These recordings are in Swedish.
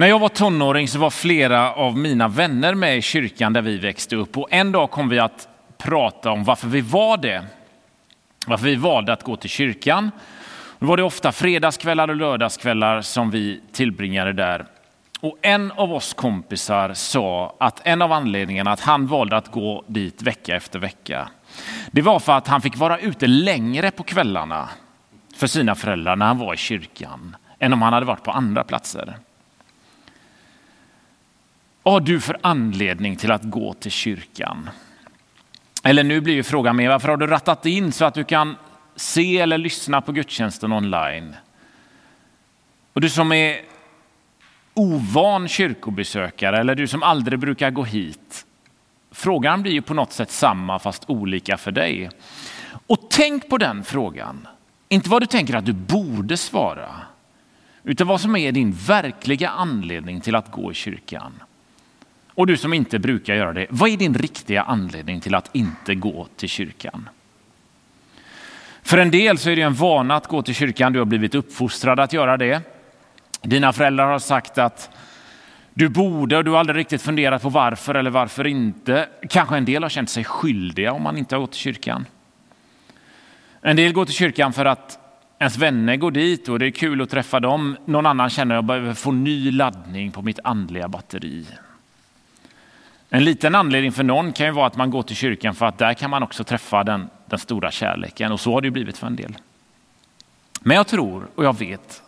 När jag var tonåring så var flera av mina vänner med i kyrkan där vi växte upp och en dag kom vi att prata om varför vi var det. Varför vi valde att gå till kyrkan. Då var det ofta fredagskvällar och lördagskvällar som vi tillbringade där. Och en av oss kompisar sa att en av anledningarna att han valde att gå dit vecka efter vecka, det var för att han fick vara ute längre på kvällarna för sina föräldrar när han var i kyrkan än om han hade varit på andra platser. Vad har du för anledning till att gå till kyrkan? Eller nu blir ju frågan mer, varför har du rattat in så att du kan se eller lyssna på gudstjänsten online? Och du som är ovan kyrkobesökare eller du som aldrig brukar gå hit. Frågan blir ju på något sätt samma fast olika för dig. Och tänk på den frågan. Inte vad du tänker att du borde svara, utan vad som är din verkliga anledning till att gå i kyrkan. Och du som inte brukar göra det, vad är din riktiga anledning till att inte gå till kyrkan? För en del så är det en vana att gå till kyrkan, du har blivit uppfostrad att göra det. Dina föräldrar har sagt att du borde och du har aldrig riktigt funderat på varför eller varför inte. Kanske en del har känt sig skyldiga om man inte har gått till kyrkan. En del går till kyrkan för att ens vänner går dit och det är kul att träffa dem. Någon annan känner att jag behöver få ny laddning på mitt andliga batteri. En liten anledning för någon kan ju vara att man går till kyrkan för att där kan man också träffa den, den stora kärleken och så har det ju blivit för en del. Men jag tror och jag vet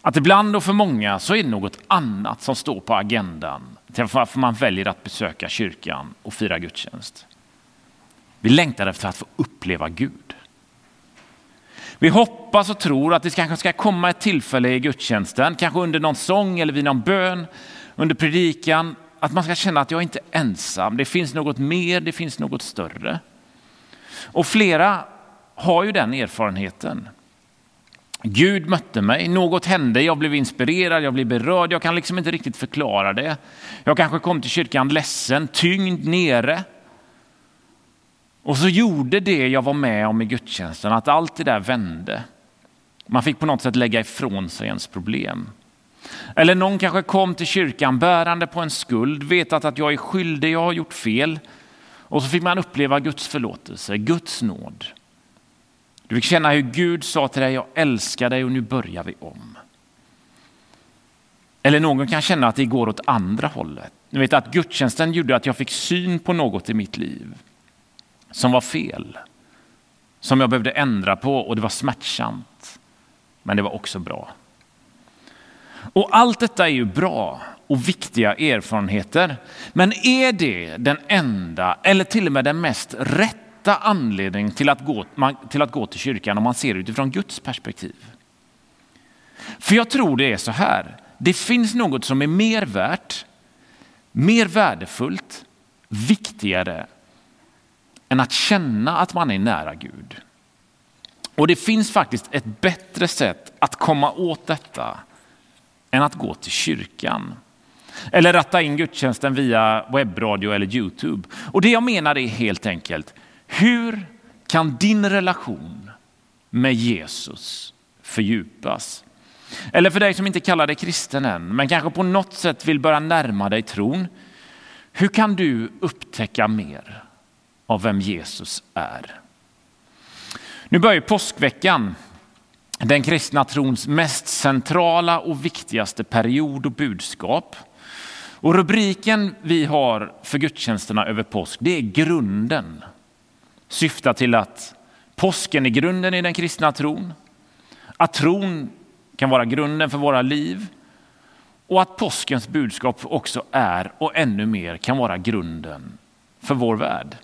att ibland och för många så är det något annat som står på agendan till varför man väljer att besöka kyrkan och fira gudstjänst. Vi längtar efter att få uppleva Gud. Vi hoppas och tror att det kanske ska komma ett tillfälle i gudstjänsten, kanske under någon sång eller vid någon bön, under predikan, att man ska känna att jag inte är ensam. Det finns något mer, det finns något större. Och flera har ju den erfarenheten. Gud mötte mig, något hände, jag blev inspirerad, jag blev berörd, jag kan liksom inte riktigt förklara det. Jag kanske kom till kyrkan ledsen, tyngd, nere. Och så gjorde det jag var med om i gudstjänsten att allt det där vände. Man fick på något sätt lägga ifrån sig ens problem. Eller någon kanske kom till kyrkan bärande på en skuld, vetat att jag är skyldig, jag har gjort fel. Och så fick man uppleva Guds förlåtelse, Guds nåd. Du fick känna hur Gud sa till dig, jag älskar dig och nu börjar vi om. Eller någon kan känna att det går åt andra hållet. Ni vet att gudstjänsten gjorde att jag fick syn på något i mitt liv som var fel. Som jag behövde ändra på och det var smärtsamt. Men det var också bra. Och allt detta är ju bra och viktiga erfarenheter. Men är det den enda eller till och med den mest rätta anledningen till att gå till, att gå till kyrkan om man ser utifrån Guds perspektiv? För jag tror det är så här. Det finns något som är mer värt, mer värdefullt, viktigare än att känna att man är nära Gud. Och det finns faktiskt ett bättre sätt att komma åt detta än att gå till kyrkan. Eller ratta in gudstjänsten via webbradio eller Youtube. Och det jag menar är helt enkelt, hur kan din relation med Jesus fördjupas? Eller för dig som inte kallar dig kristen än, men kanske på något sätt vill börja närma dig tron. Hur kan du upptäcka mer av vem Jesus är? Nu börjar påskveckan den kristna trons mest centrala och viktigaste period och budskap. Och rubriken vi har för gudstjänsterna över påsk, det är grunden. Syftar till att påsken är grunden i den kristna tron. Att tron kan vara grunden för våra liv. Och att påskens budskap också är och ännu mer kan vara grunden för vår värld.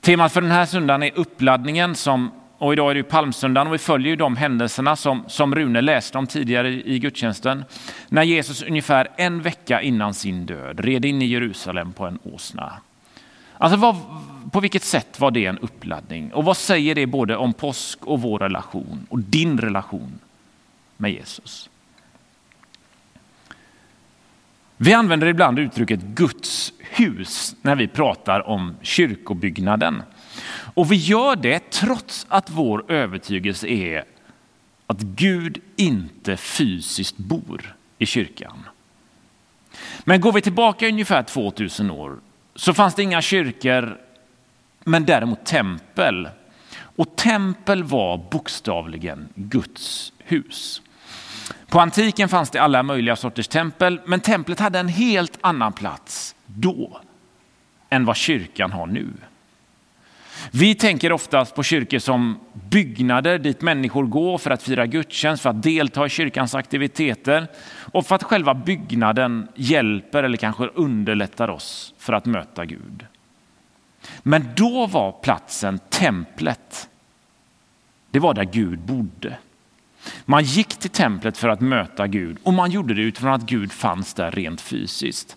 Temat för den här söndagen är uppladdningen som och idag är det ju palmsöndagen och vi följer ju de händelserna som, som Rune läste om tidigare i gudstjänsten. När Jesus ungefär en vecka innan sin död red in i Jerusalem på en åsna. Alltså vad, på vilket sätt var det en uppladdning? Och vad säger det både om påsk och vår relation och din relation med Jesus? Vi använder ibland uttrycket Guds hus när vi pratar om kyrkobyggnaden. Och vi gör det trots att vår övertygelse är att Gud inte fysiskt bor i kyrkan. Men går vi tillbaka ungefär 2000 år så fanns det inga kyrkor, men däremot tempel. Och tempel var bokstavligen Guds hus. På antiken fanns det alla möjliga sorters tempel, men templet hade en helt annan plats då än vad kyrkan har nu. Vi tänker oftast på kyrkor som byggnader dit människor går för att fira gudstjänst, för att delta i kyrkans aktiviteter och för att själva byggnaden hjälper eller kanske underlättar oss för att möta Gud. Men då var platsen templet. Det var där Gud bodde. Man gick till templet för att möta Gud och man gjorde det utifrån att Gud fanns där rent fysiskt.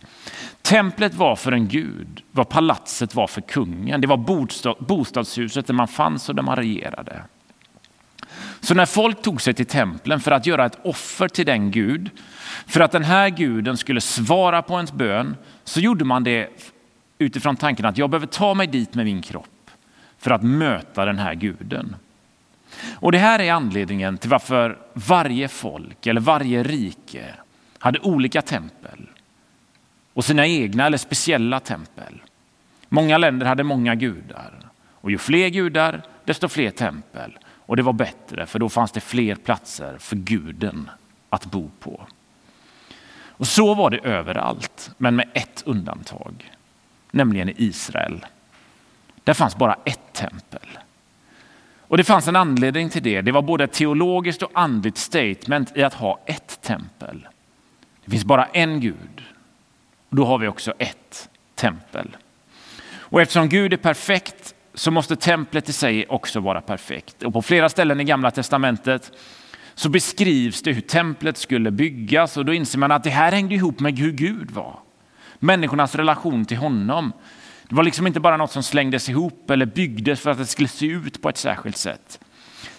Templet var för en gud vad palatset var för kungen. Det var bostadshuset där man fanns och där man regerade. Så när folk tog sig till templen för att göra ett offer till den gud, för att den här guden skulle svara på ens bön, så gjorde man det utifrån tanken att jag behöver ta mig dit med min kropp för att möta den här guden. Och Det här är anledningen till varför varje folk eller varje rike hade olika tempel och sina egna eller speciella tempel. Många länder hade många gudar och ju fler gudar desto fler tempel. Och det var bättre för då fanns det fler platser för guden att bo på. Och så var det överallt, men med ett undantag, nämligen i Israel. Där fanns bara ett tempel. Och det fanns en anledning till det. Det var både ett teologiskt och andligt statement i att ha ett tempel. Det finns bara en Gud. Då har vi också ett tempel. Och eftersom Gud är perfekt så måste templet i sig också vara perfekt. Och på flera ställen i Gamla Testamentet så beskrivs det hur templet skulle byggas och då inser man att det här hängde ihop med hur Gud var. Människornas relation till honom. Det var liksom inte bara något som slängdes ihop eller byggdes för att det skulle se ut på ett särskilt sätt.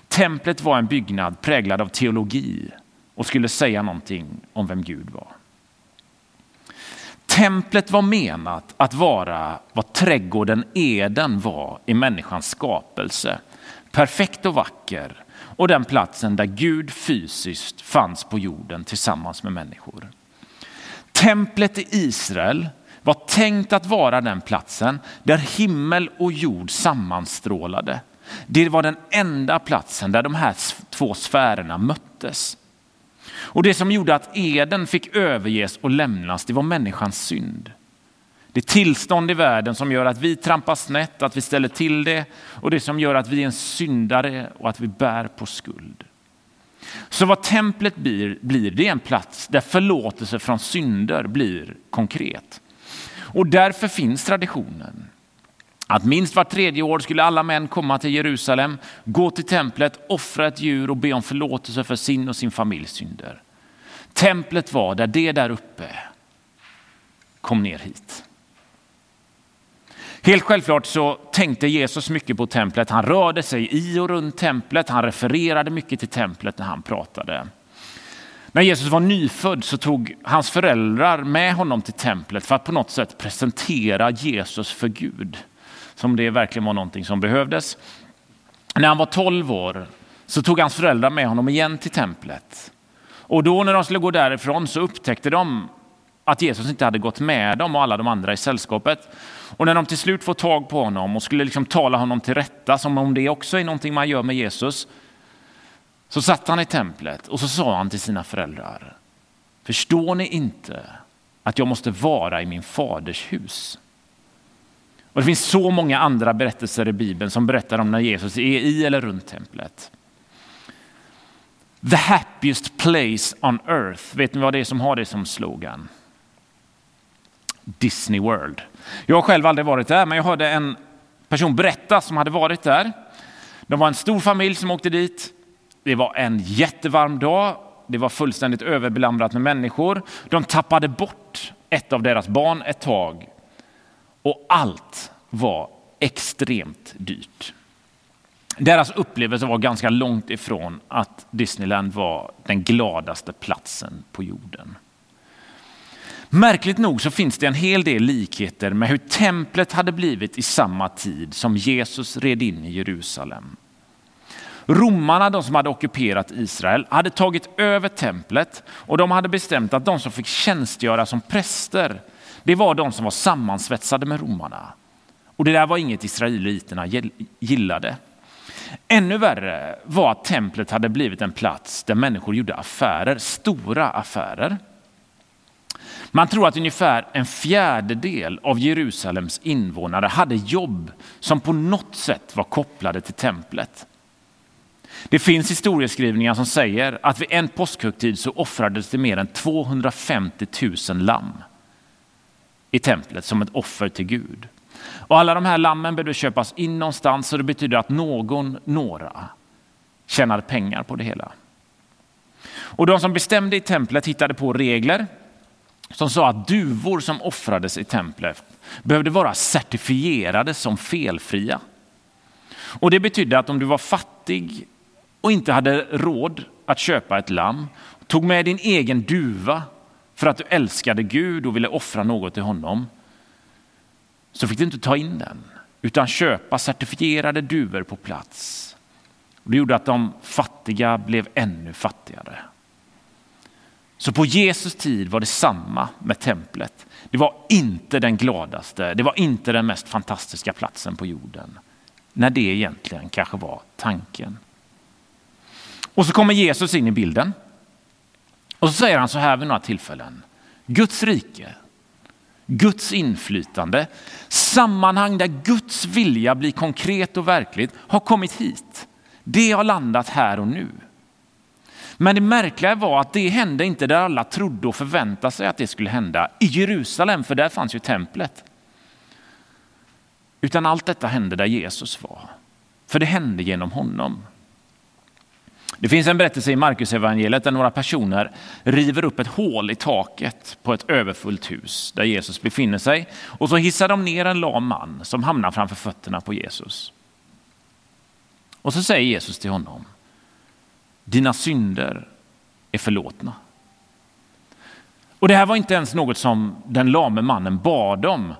Templet var en byggnad präglad av teologi och skulle säga någonting om vem Gud var. Templet var menat att vara vad trädgården Eden var i människans skapelse. Perfekt och vacker och den platsen där Gud fysiskt fanns på jorden tillsammans med människor. Templet i Israel var tänkt att vara den platsen där himmel och jord sammanstrålade. Det var den enda platsen där de här två sfärerna möttes. Och det som gjorde att Eden fick överges och lämnas, det var människans synd. Det tillstånd i världen som gör att vi trampar snett, att vi ställer till det och det som gör att vi är en syndare och att vi bär på skuld. Så vad templet blir, blir det en plats där förlåtelse från synder blir konkret. Och därför finns traditionen att minst var tredje år skulle alla män komma till Jerusalem, gå till templet, offra ett djur och be om förlåtelse för sin och sin familjs synder. Templet var där det där uppe kom ner hit. Helt självklart så tänkte Jesus mycket på templet. Han rörde sig i och runt templet. Han refererade mycket till templet när han pratade. När Jesus var nyfödd så tog hans föräldrar med honom till templet för att på något sätt presentera Jesus för Gud. Som det verkligen var någonting som behövdes. När han var 12 år så tog hans föräldrar med honom igen till templet. Och då när de skulle gå därifrån så upptäckte de att Jesus inte hade gått med dem och alla de andra i sällskapet. Och när de till slut får tag på honom och skulle liksom tala honom till rätta, som om det också är någonting man gör med Jesus, så satt han i templet och så sa han till sina föräldrar, förstår ni inte att jag måste vara i min faders hus? Och det finns så många andra berättelser i Bibeln som berättar om när Jesus är i eller runt templet. The happiest place on earth. Vet ni vad det är som har det som slogan? Disney World. Jag har själv aldrig varit där, men jag hörde en person berätta som hade varit där. De var en stor familj som åkte dit. Det var en jättevarm dag. Det var fullständigt överbelamrat med människor. De tappade bort ett av deras barn ett tag och allt var extremt dyrt. Deras upplevelse var ganska långt ifrån att Disneyland var den gladaste platsen på jorden. Märkligt nog så finns det en hel del likheter med hur templet hade blivit i samma tid som Jesus red in i Jerusalem. Romarna, de som hade ockuperat Israel, hade tagit över templet och de hade bestämt att de som fick tjänstgöra som präster, det var de som var sammansvetsade med romarna. Och det där var inget israeliterna gillade. Ännu värre var att templet hade blivit en plats där människor gjorde affärer, stora affärer. Man tror att ungefär en fjärdedel av Jerusalems invånare hade jobb som på något sätt var kopplade till templet. Det finns historieskrivningar som säger att vid en påskhögtid så offrades det mer än 250 000 lamm i templet som ett offer till Gud. Och alla de här lammen behövde köpas in någonstans så det betyder att någon, några tjänade pengar på det hela. Och de som bestämde i templet hittade på regler som sa att duvor som offrades i templet behövde vara certifierade som felfria. Och det betydde att om du var fattig och inte hade råd att köpa ett lamm, tog med din egen duva för att du älskade Gud och ville offra något till honom, så fick du inte ta in den, utan köpa certifierade duvor på plats. Det gjorde att de fattiga blev ännu fattigare. Så på Jesus tid var det samma med templet. Det var inte den gladaste, det var inte den mest fantastiska platsen på jorden. När det egentligen kanske var tanken. Och så kommer Jesus in i bilden. Och så säger han så här vid några tillfällen. Guds rike, Guds inflytande, sammanhang där Guds vilja blir konkret och verkligt har kommit hit. Det har landat här och nu. Men det märkliga var att det hände inte där alla trodde och förväntade sig att det skulle hända. I Jerusalem, för där fanns ju templet. Utan allt detta hände där Jesus var. För det hände genom honom. Det finns en berättelse i Markusevangeliet där några personer river upp ett hål i taket på ett överfullt hus där Jesus befinner sig. Och så hissar de ner en lam man som hamnar framför fötterna på Jesus. Och så säger Jesus till honom, dina synder är förlåtna. Och det här var inte ens något som den lame mannen bad om.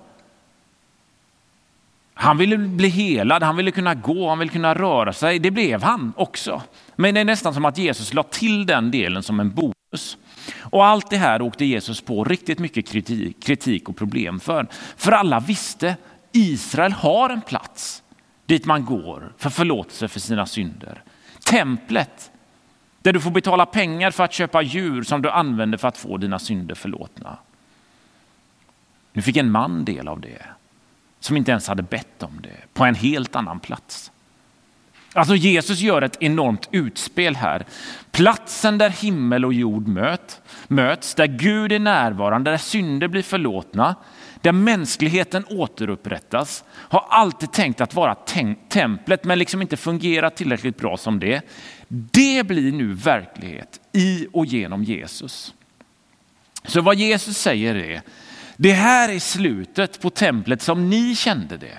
Han ville bli helad, han ville kunna gå, han ville kunna röra sig. Det blev han också. Men det är nästan som att Jesus la till den delen som en bonus. Och allt det här åkte Jesus på riktigt mycket kritik, kritik och problem för. För alla visste Israel har en plats dit man går för förlåtelse för sina synder. Templet där du får betala pengar för att köpa djur som du använder för att få dina synder förlåtna. Nu fick en man del av det som inte ens hade bett om det på en helt annan plats. Alltså Jesus gör ett enormt utspel här. Platsen där himmel och jord möt, möts, där Gud är närvarande, där synder blir förlåtna, där mänskligheten återupprättas, har alltid tänkt att vara templet men liksom inte fungerat tillräckligt bra som det. Det blir nu verklighet i och genom Jesus. Så vad Jesus säger är, det här är slutet på templet som ni kände det.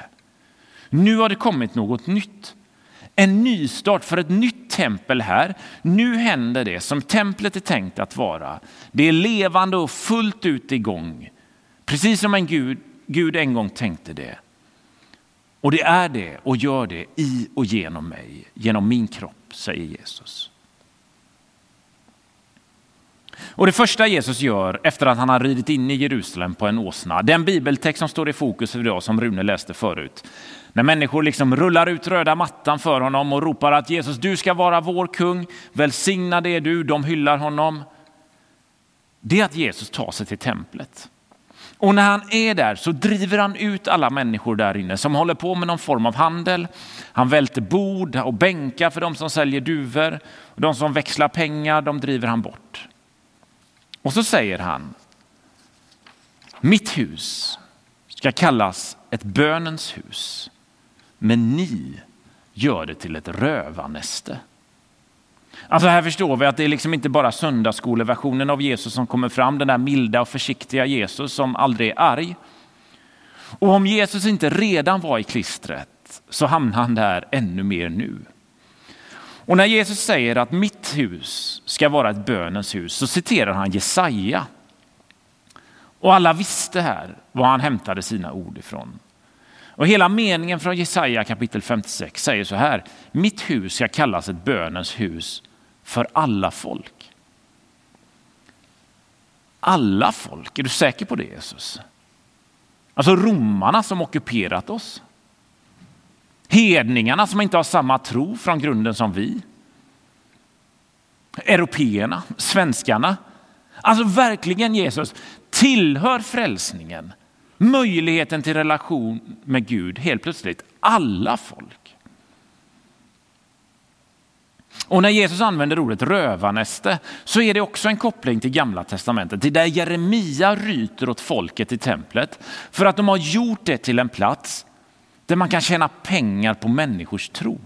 Nu har det kommit något nytt. En nystart för ett nytt tempel här. Nu händer det som templet är tänkt att vara. Det är levande och fullt ut igång. Precis som en Gud, Gud en gång tänkte det. Och det är det och gör det i och genom mig, genom min kropp, säger Jesus. Och Det första Jesus gör efter att han har ridit in i Jerusalem på en åsna, den bibeltext som står i fokus idag som Rune läste förut. När människor liksom rullar ut röda mattan för honom och ropar att Jesus, du ska vara vår kung, välsignad är du, de hyllar honom. Det är att Jesus tar sig till templet. Och när han är där så driver han ut alla människor där inne som håller på med någon form av handel. Han välter bord och bänkar för de som säljer duvor. Och de som växlar pengar, de driver han bort. Och så säger han, mitt hus ska kallas ett bönens hus, men ni gör det till ett rövarnäste. Alltså här förstår vi att det är liksom inte bara söndagsskoleversionen av Jesus som kommer fram, den där milda och försiktiga Jesus som aldrig är arg. Och om Jesus inte redan var i klistret så hamnar han där ännu mer nu. Och när Jesus säger att mitt hus ska vara ett bönens hus så citerar han Jesaja. Och alla visste här var han hämtade sina ord ifrån. Och hela meningen från Jesaja kapitel 56 säger så här. Mitt hus ska kallas ett bönens hus för alla folk. Alla folk, är du säker på det Jesus? Alltså romarna som ockuperat oss. Hedningarna som inte har samma tro från grunden som vi. Européerna, svenskarna. Alltså verkligen Jesus, tillhör frälsningen, möjligheten till relation med Gud helt plötsligt alla folk. Och när Jesus använder ordet rövarnäste så är det också en koppling till gamla testamentet, till där Jeremia ryter åt folket i templet för att de har gjort det till en plats där man kan tjäna pengar på människors tro.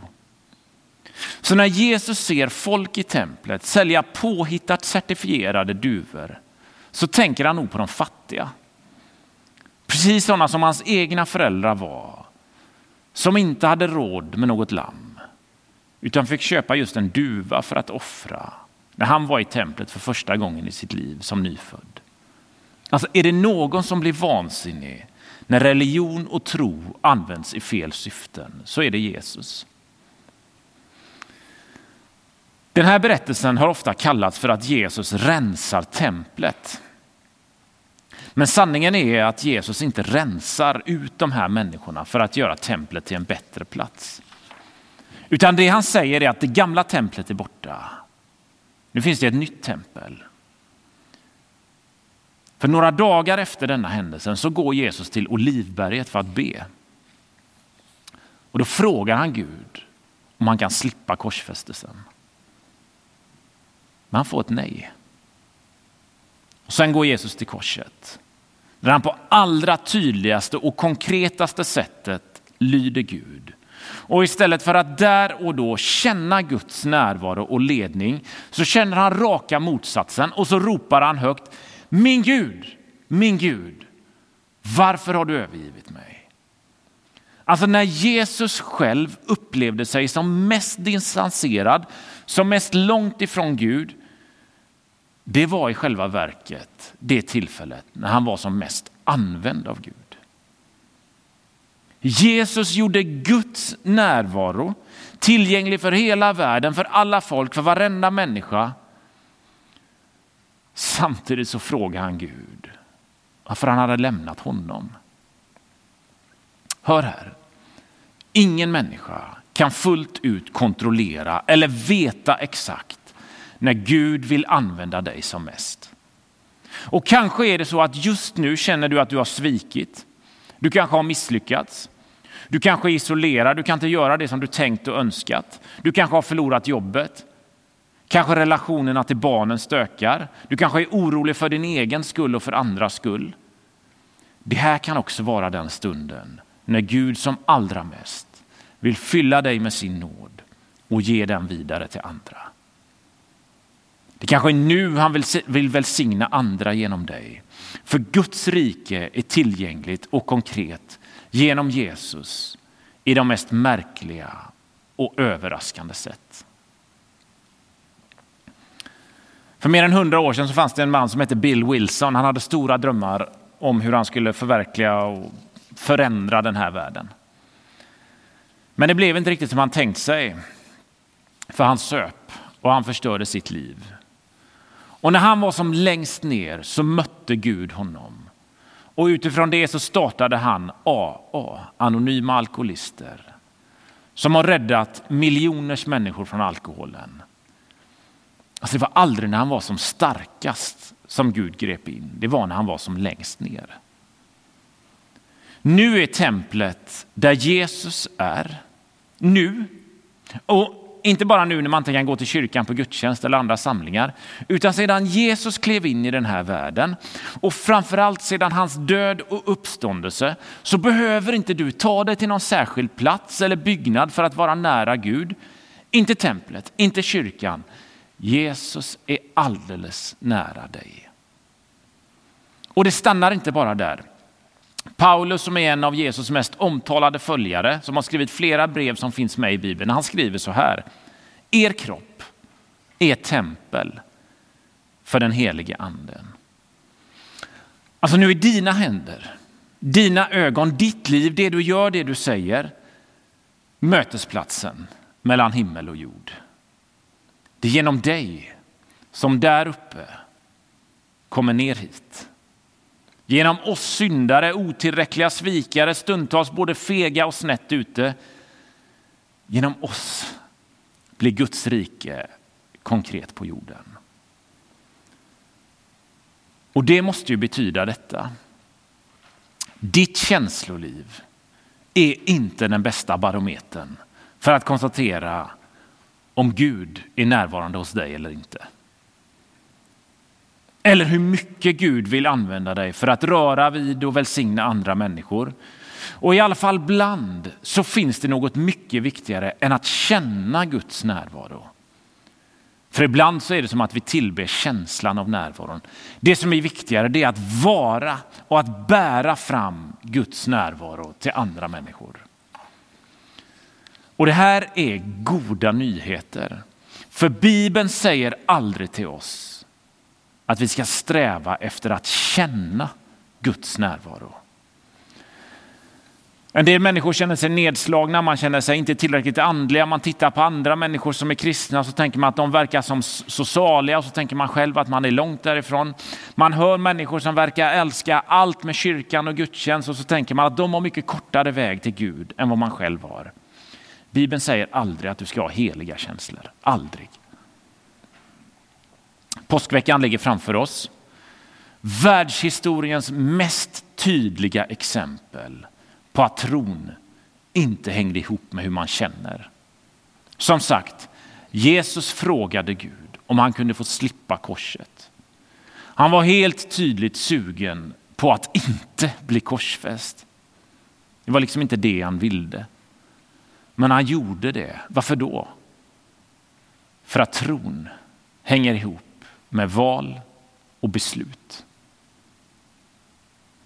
Så när Jesus ser folk i templet sälja påhittat certifierade duvor så tänker han nog på de fattiga. Precis sådana som hans egna föräldrar var. Som inte hade råd med något lamm utan fick köpa just en duva för att offra när han var i templet för första gången i sitt liv som nyfödd. Alltså är det någon som blir vansinnig när religion och tro används i fel syften så är det Jesus. Den här berättelsen har ofta kallats för att Jesus rensar templet. Men sanningen är att Jesus inte rensar ut de här människorna för att göra templet till en bättre plats. Utan det han säger är att det gamla templet är borta. Nu finns det ett nytt tempel. För några dagar efter denna händelsen så går Jesus till Olivberget för att be. Och då frågar han Gud om han kan slippa korsfästelsen. Men han får ett nej. Och sen går Jesus till korset. Där han på allra tydligaste och konkretaste sättet lyder Gud. Och istället för att där och då känna Guds närvaro och ledning så känner han raka motsatsen och så ropar han högt min Gud, min Gud, varför har du övergivit mig? Alltså när Jesus själv upplevde sig som mest distanserad, som mest långt ifrån Gud, det var i själva verket det tillfället när han var som mest använd av Gud. Jesus gjorde Guds närvaro tillgänglig för hela världen, för alla folk, för varenda människa. Samtidigt så frågade han Gud varför han hade lämnat honom. Hör här. Ingen människa kan fullt ut kontrollera eller veta exakt när Gud vill använda dig som mest. Och kanske är det så att just nu känner du att du har svikit. Du kanske har misslyckats. Du kanske är isolerad, du kan inte göra det som du tänkt och önskat. Du kanske har förlorat jobbet. Kanske relationerna till barnen stökar. Du kanske är orolig för din egen skull och för andras skull. Det här kan också vara den stunden när Gud som allra mest vill fylla dig med sin nåd och ge den vidare till andra. Det kanske är nu han vill välsigna andra genom dig. För Guds rike är tillgängligt och konkret genom Jesus i de mest märkliga och överraskande sätt. För mer än hundra år sedan så fanns det en man som hette Bill Wilson. Han hade stora drömmar om hur han skulle förverkliga och förändra den här världen. Men det blev inte riktigt som han tänkt sig. För han söp och han förstörde sitt liv. Och när han var som längst ner så mötte Gud honom. Och utifrån det så startade han AA, Anonyma Alkoholister, som har räddat miljoners människor från alkoholen. Alltså det var aldrig när han var som starkast som Gud grep in. Det var när han var som längst ner. Nu är templet där Jesus är. Nu. Och inte bara nu när man inte kan gå till kyrkan på gudstjänst eller andra samlingar, utan sedan Jesus klev in i den här världen och framförallt sedan hans död och uppståndelse så behöver inte du ta dig till någon särskild plats eller byggnad för att vara nära Gud. Inte templet, inte kyrkan. Jesus är alldeles nära dig. Och det stannar inte bara där. Paulus som är en av Jesus mest omtalade följare, som har skrivit flera brev som finns med i Bibeln, han skriver så här. Er kropp är tempel för den helige anden. Alltså nu i dina händer, Dina ögon, ditt liv, det du gör, det du säger. Mötesplatsen mellan himmel och jord. Det är genom dig som där uppe kommer ner hit. Genom oss syndare, otillräckliga svikare, stundtals både fega och snett ute. Genom oss blir Guds rike konkret på jorden. Och det måste ju betyda detta. Ditt känsloliv är inte den bästa barometern för att konstatera om Gud är närvarande hos dig eller inte. Eller hur mycket Gud vill använda dig för att röra vid och välsigna andra människor. Och i alla fall bland så finns det något mycket viktigare än att känna Guds närvaro. För ibland så är det som att vi tillber känslan av närvaron. Det som är viktigare det är att vara och att bära fram Guds närvaro till andra människor. Och det här är goda nyheter. För Bibeln säger aldrig till oss att vi ska sträva efter att känna Guds närvaro. En del människor känner sig nedslagna, man känner sig inte tillräckligt andliga. Man tittar på andra människor som är kristna så tänker man att de verkar som så saliga och så tänker man själv att man är långt därifrån. Man hör människor som verkar älska allt med kyrkan och gudstjänst och så tänker man att de har mycket kortare väg till Gud än vad man själv har. Bibeln säger aldrig att du ska ha heliga känslor. Aldrig. Påskveckan ligger framför oss. Världshistoriens mest tydliga exempel på att tron inte hängde ihop med hur man känner. Som sagt, Jesus frågade Gud om han kunde få slippa korset. Han var helt tydligt sugen på att inte bli korsfäst. Det var liksom inte det han ville. Men han gjorde det. Varför då? För att tron hänger ihop med val och beslut.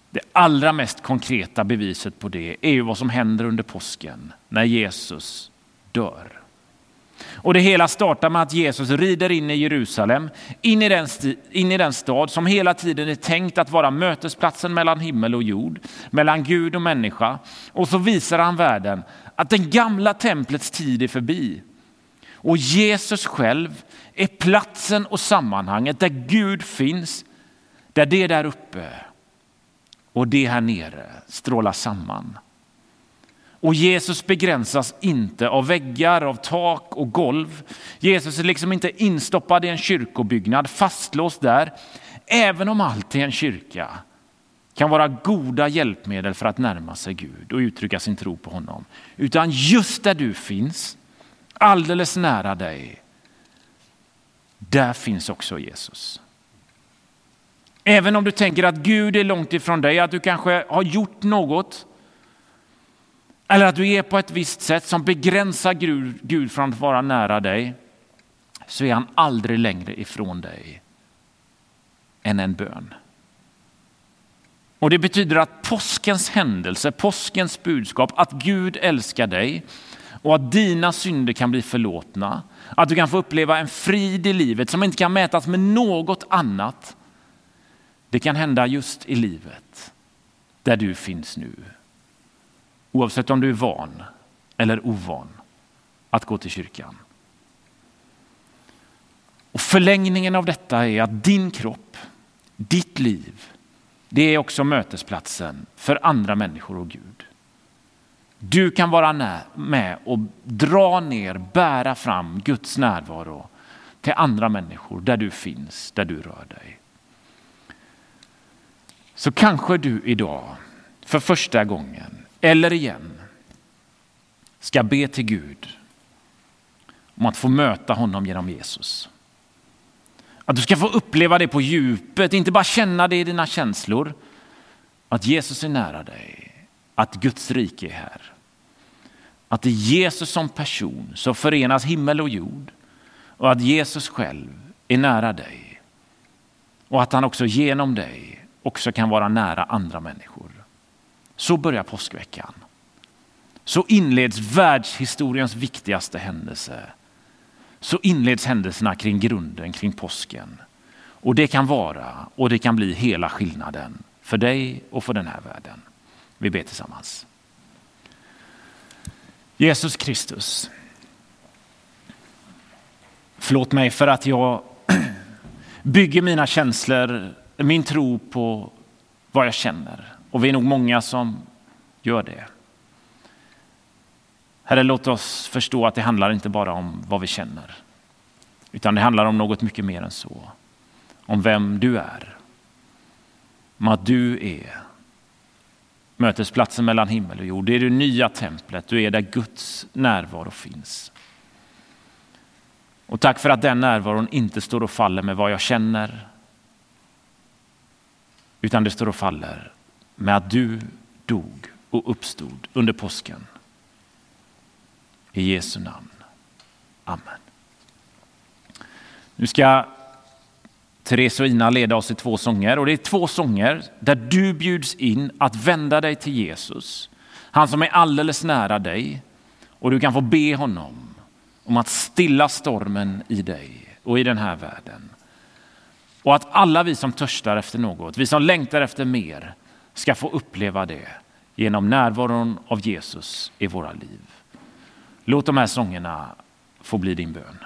Det allra mest konkreta beviset på det är ju vad som händer under påsken när Jesus dör. Och det hela startar med att Jesus rider in i Jerusalem, in i, den, in i den stad som hela tiden är tänkt att vara mötesplatsen mellan himmel och jord, mellan Gud och människa. Och så visar han världen att den gamla templets tid är förbi. Och Jesus själv är platsen och sammanhanget där Gud finns, där det där uppe och det här nere strålar samman. Och Jesus begränsas inte av väggar, av tak och golv. Jesus är liksom inte instoppad i en kyrkobyggnad, fastlåst där. Även om allt i en kyrka kan vara goda hjälpmedel för att närma sig Gud och uttrycka sin tro på honom. Utan just där du finns, alldeles nära dig, där finns också Jesus. Även om du tänker att Gud är långt ifrån dig, att du kanske har gjort något eller att du är på ett visst sätt som begränsar Gud, från att vara nära dig, så är han aldrig längre ifrån dig än en bön. Och Det betyder att påskens händelse, påskens budskap, att Gud älskar dig och att dina synder kan bli förlåtna, att du kan få uppleva en frid i livet som inte kan mätas med något annat det kan hända just i livet där du finns nu. Oavsett om du är van eller ovan att gå till kyrkan. Och Förlängningen av detta är att din kropp, ditt liv, det är också mötesplatsen för andra människor och Gud. Du kan vara med och dra ner, bära fram Guds närvaro till andra människor där du finns, där du rör dig så kanske du idag för första gången eller igen ska be till Gud om att få möta honom genom Jesus. Att du ska få uppleva det på djupet, inte bara känna det i dina känslor. Att Jesus är nära dig, att Guds rike är här. Att det är Jesus som person som förenas himmel och jord och att Jesus själv är nära dig. Och att han också genom dig också kan vara nära andra människor. Så börjar påskveckan. Så inleds världshistoriens viktigaste händelse. Så inleds händelserna kring grunden, kring påsken. Och det kan vara och det kan bli hela skillnaden för dig och för den här världen. Vi ber tillsammans. Jesus Kristus, förlåt mig för att jag bygger mina känslor, min tro på vad jag känner. Och vi är nog många som gör det. Herre, låt oss förstå att det handlar inte bara om vad vi känner, utan det handlar om något mycket mer än så. Om vem du är. Om att du är mötesplatsen mellan himmel och jord. Det är det nya templet, du är där Guds närvaro finns. Och tack för att den närvaron inte står och faller med vad jag känner, utan det står och faller med att du dog och uppstod under påsken. I Jesu namn. Amen. Nu ska Therese och Ina leda oss i två sånger. Och det är två sånger där du bjuds in att vända dig till Jesus. Han som är alldeles nära dig. Och du kan få be honom om att stilla stormen i dig och i den här världen. Och att alla vi som törstar efter något, vi som längtar efter mer, ska få uppleva det genom närvaron av Jesus i våra liv. Låt de här sångerna få bli din bön.